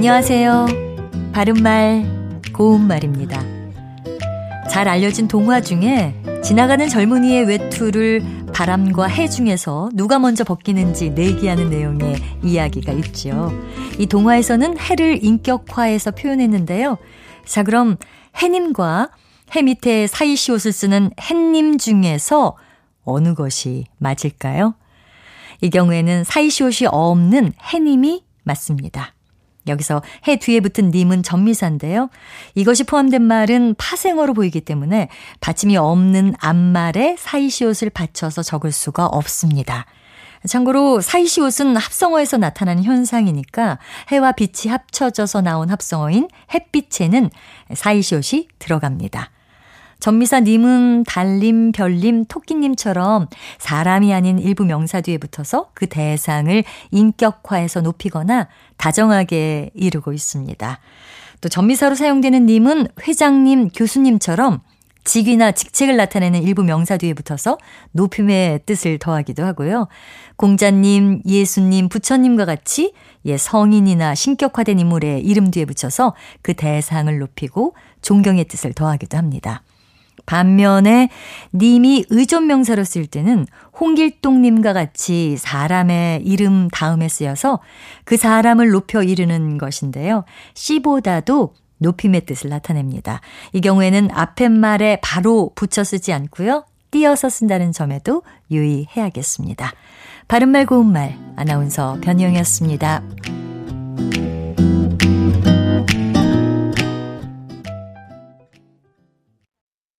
안녕하세요. 바른말, 고운말입니다. 잘 알려진 동화 중에 지나가는 젊은이의 외투를 바람과 해 중에서 누가 먼저 벗기는지 내기하는 내용의 이야기가 있죠. 이 동화에서는 해를 인격화해서 표현했는데요. 자, 그럼 해님과 해 밑에 사이시옷을 쓰는 햇님 중에서 어느 것이 맞을까요? 이 경우에는 사이시옷이 없는 해님이 맞습니다. 여기서 해 뒤에 붙은 님은 전미사인데요. 이것이 포함된 말은 파생어로 보이기 때문에 받침이 없는 앞말에 사이시옷을 받쳐서 적을 수가 없습니다. 참고로 사이시옷은 합성어에서 나타나는 현상이니까 해와 빛이 합쳐져서 나온 합성어인 햇빛에는 사이시옷이 들어갑니다. 전미사 님은 달님, 별님, 토끼님처럼 사람이 아닌 일부 명사 뒤에 붙어서 그 대상을 인격화해서 높이거나 다정하게 이루고 있습니다. 또 전미사로 사용되는 님은 회장님, 교수님처럼 직위나 직책을 나타내는 일부 명사 뒤에 붙어서 높임의 뜻을 더하기도 하고요. 공자님, 예수님, 부처님과 같이 예, 성인이나 신격화된 인물의 이름 뒤에 붙여서 그 대상을 높이고 존경의 뜻을 더하기도 합니다. 반면에 님이 의존 명사로 쓸 때는 홍길동 님과 같이 사람의 이름 다음에 쓰여서 그 사람을 높여 이르는 것인데요. 씨보다도 높임의 뜻을 나타냅니다. 이 경우에는 앞에 말에 바로 붙여 쓰지 않고요. 띄어서 쓴다는 점에도 유의해야겠습니다. 바른말 고운말 아나운서 변희영이었습니다.